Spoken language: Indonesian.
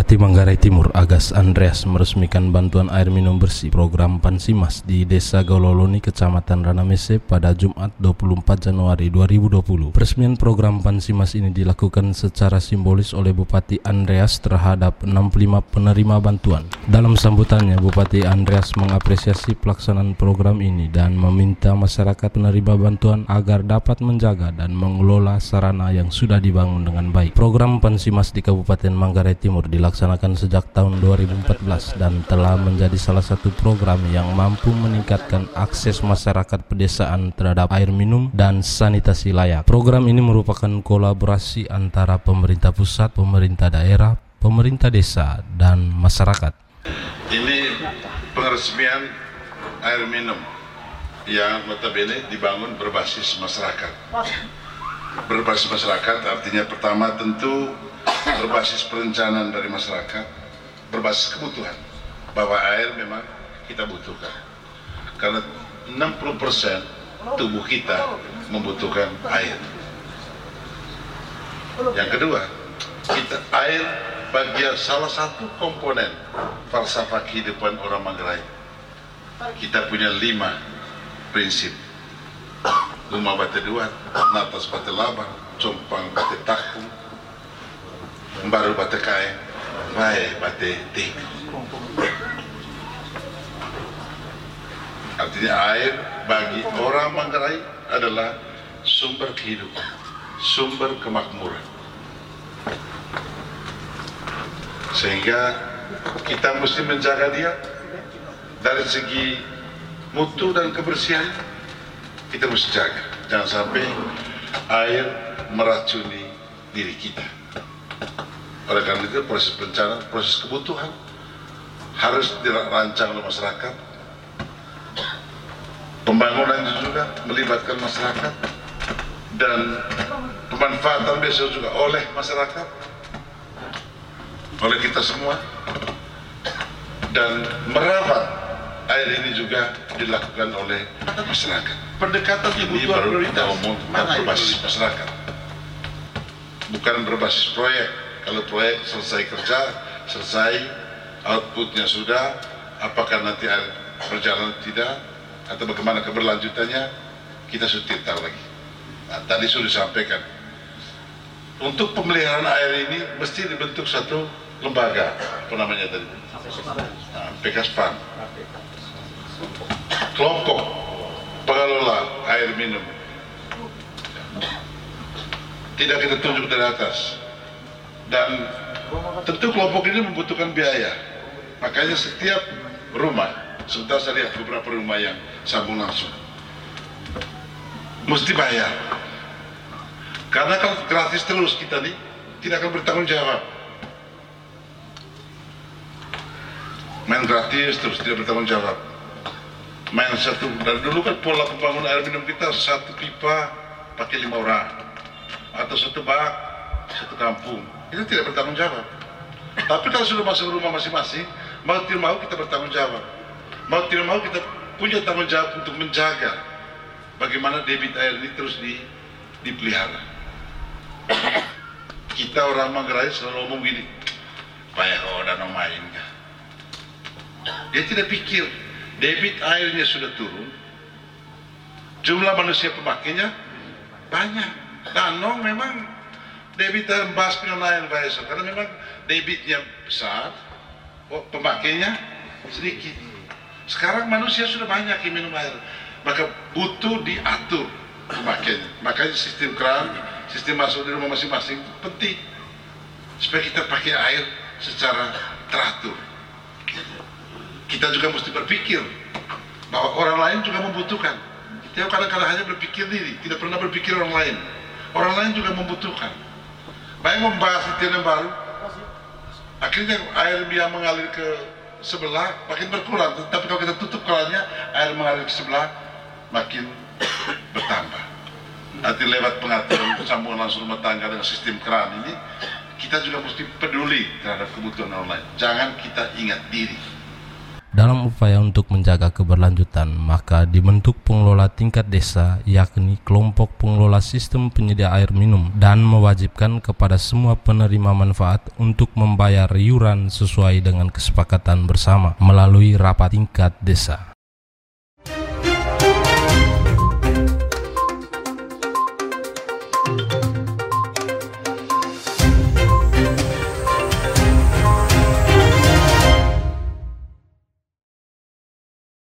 Bupati Manggarai Timur Agas Andreas meresmikan bantuan air minum bersih program Pansimas di Desa Gololoni, Kecamatan Ranamese pada Jumat 24 Januari 2020. Peresmian program Pansimas ini dilakukan secara simbolis oleh Bupati Andreas terhadap 65 penerima bantuan. Dalam sambutannya, Bupati Andreas mengapresiasi pelaksanaan program ini dan meminta masyarakat penerima bantuan agar dapat menjaga dan mengelola sarana yang sudah dibangun dengan baik. Program Pansimas di Kabupaten Manggarai Timur Timur dilaksanakan sejak tahun 2014 dan telah menjadi salah satu program yang mampu meningkatkan akses masyarakat pedesaan terhadap air minum dan sanitasi layak. Program ini merupakan kolaborasi antara pemerintah pusat, pemerintah daerah, pemerintah desa, dan masyarakat. Ini pengeresmian air minum yang notabene dibangun berbasis masyarakat. Berbasis masyarakat artinya pertama tentu berbasis perencanaan dari masyarakat, berbasis kebutuhan bahwa air memang kita butuhkan. Karena 60% tubuh kita membutuhkan air. Yang kedua, kita air bagian salah satu komponen falsafah kehidupan orang Manggarai. Kita punya lima prinsip. Rumah batu dua, natas batu labang, compang batu takung, baru bate kae. Bae bate tik artinya air bagi orang Manggarai adalah sumber kehidupan sumber kemakmuran. Sehingga kita mesti menjaga dia dari segi mutu dan kebersihan. Kita mesti jaga. Jangan sampai air meracuni diri kita oleh karena itu proses bencana, proses kebutuhan harus dirancang oleh masyarakat. Pembangunan juga melibatkan masyarakat dan pemanfaatan besok juga oleh masyarakat, oleh kita semua dan merawat air ini juga dilakukan oleh masyarakat. Pendekatan ini baru kita omong berbasis masyarakat, bukan berbasis proyek kalau proyek selesai kerja, selesai, outputnya sudah, apakah nanti berjalan tidak, atau bagaimana keberlanjutannya, kita sudah tidak tahu lagi. Nah, tadi sudah disampaikan, untuk pemeliharaan air ini mesti dibentuk satu lembaga, apa namanya tadi? Nah, PKSPAN. Kelompok pengelola air minum. Tidak kita tunjuk dari atas dan tentu kelompok ini membutuhkan biaya. Makanya setiap rumah sebentar saya lihat beberapa rumah yang sambung langsung. Mesti bayar. Karena kalau gratis terus kita nih tidak akan bertanggung jawab. Main gratis terus tidak bertanggung jawab. Main satu dan dulu kan pola pembangunan air minum kita satu pipa pakai lima orang. Atau satu bak satu kampung itu tidak bertanggung jawab. Tapi kalau sudah masuk rumah masing-masing, mau tidak mau kita bertanggung jawab. Mau tidak mau kita punya tanggung jawab untuk menjaga bagaimana debit air ini terus di, dipelihara. Kita orang Manggarai selalu ngomong gini, payah kau dan main Dia tidak pikir debit airnya sudah turun, jumlah manusia pemakainya banyak. Danau memang debit bas lain Pak karena memang debitnya besar oh, pemakainya sedikit. Sekarang manusia sudah banyak yang minum air maka butuh diatur pemakainya makanya sistem keran sistem masuk di rumah masing-masing penting supaya kita pakai air secara teratur. Kita juga mesti berpikir bahwa orang lain juga membutuhkan. Kita kadang-kadang hanya berpikir diri tidak pernah berpikir orang lain. Orang lain juga membutuhkan Baik membahas itu yang baru, akhirnya air yang mengalir ke sebelah makin berkurang. Tapi kalau kita tutup kerannya, air mengalir ke sebelah makin bertambah. Nanti lewat pengaturan sambungan langsung rumah tangga dengan sistem keran ini, kita juga mesti peduli terhadap kebutuhan orang lain. Jangan kita ingat diri. Dalam upaya untuk menjaga keberlanjutan, maka dibentuk pengelola tingkat desa, yakni kelompok pengelola sistem penyedia air minum, dan mewajibkan kepada semua penerima manfaat untuk membayar iuran sesuai dengan kesepakatan bersama melalui rapat tingkat desa.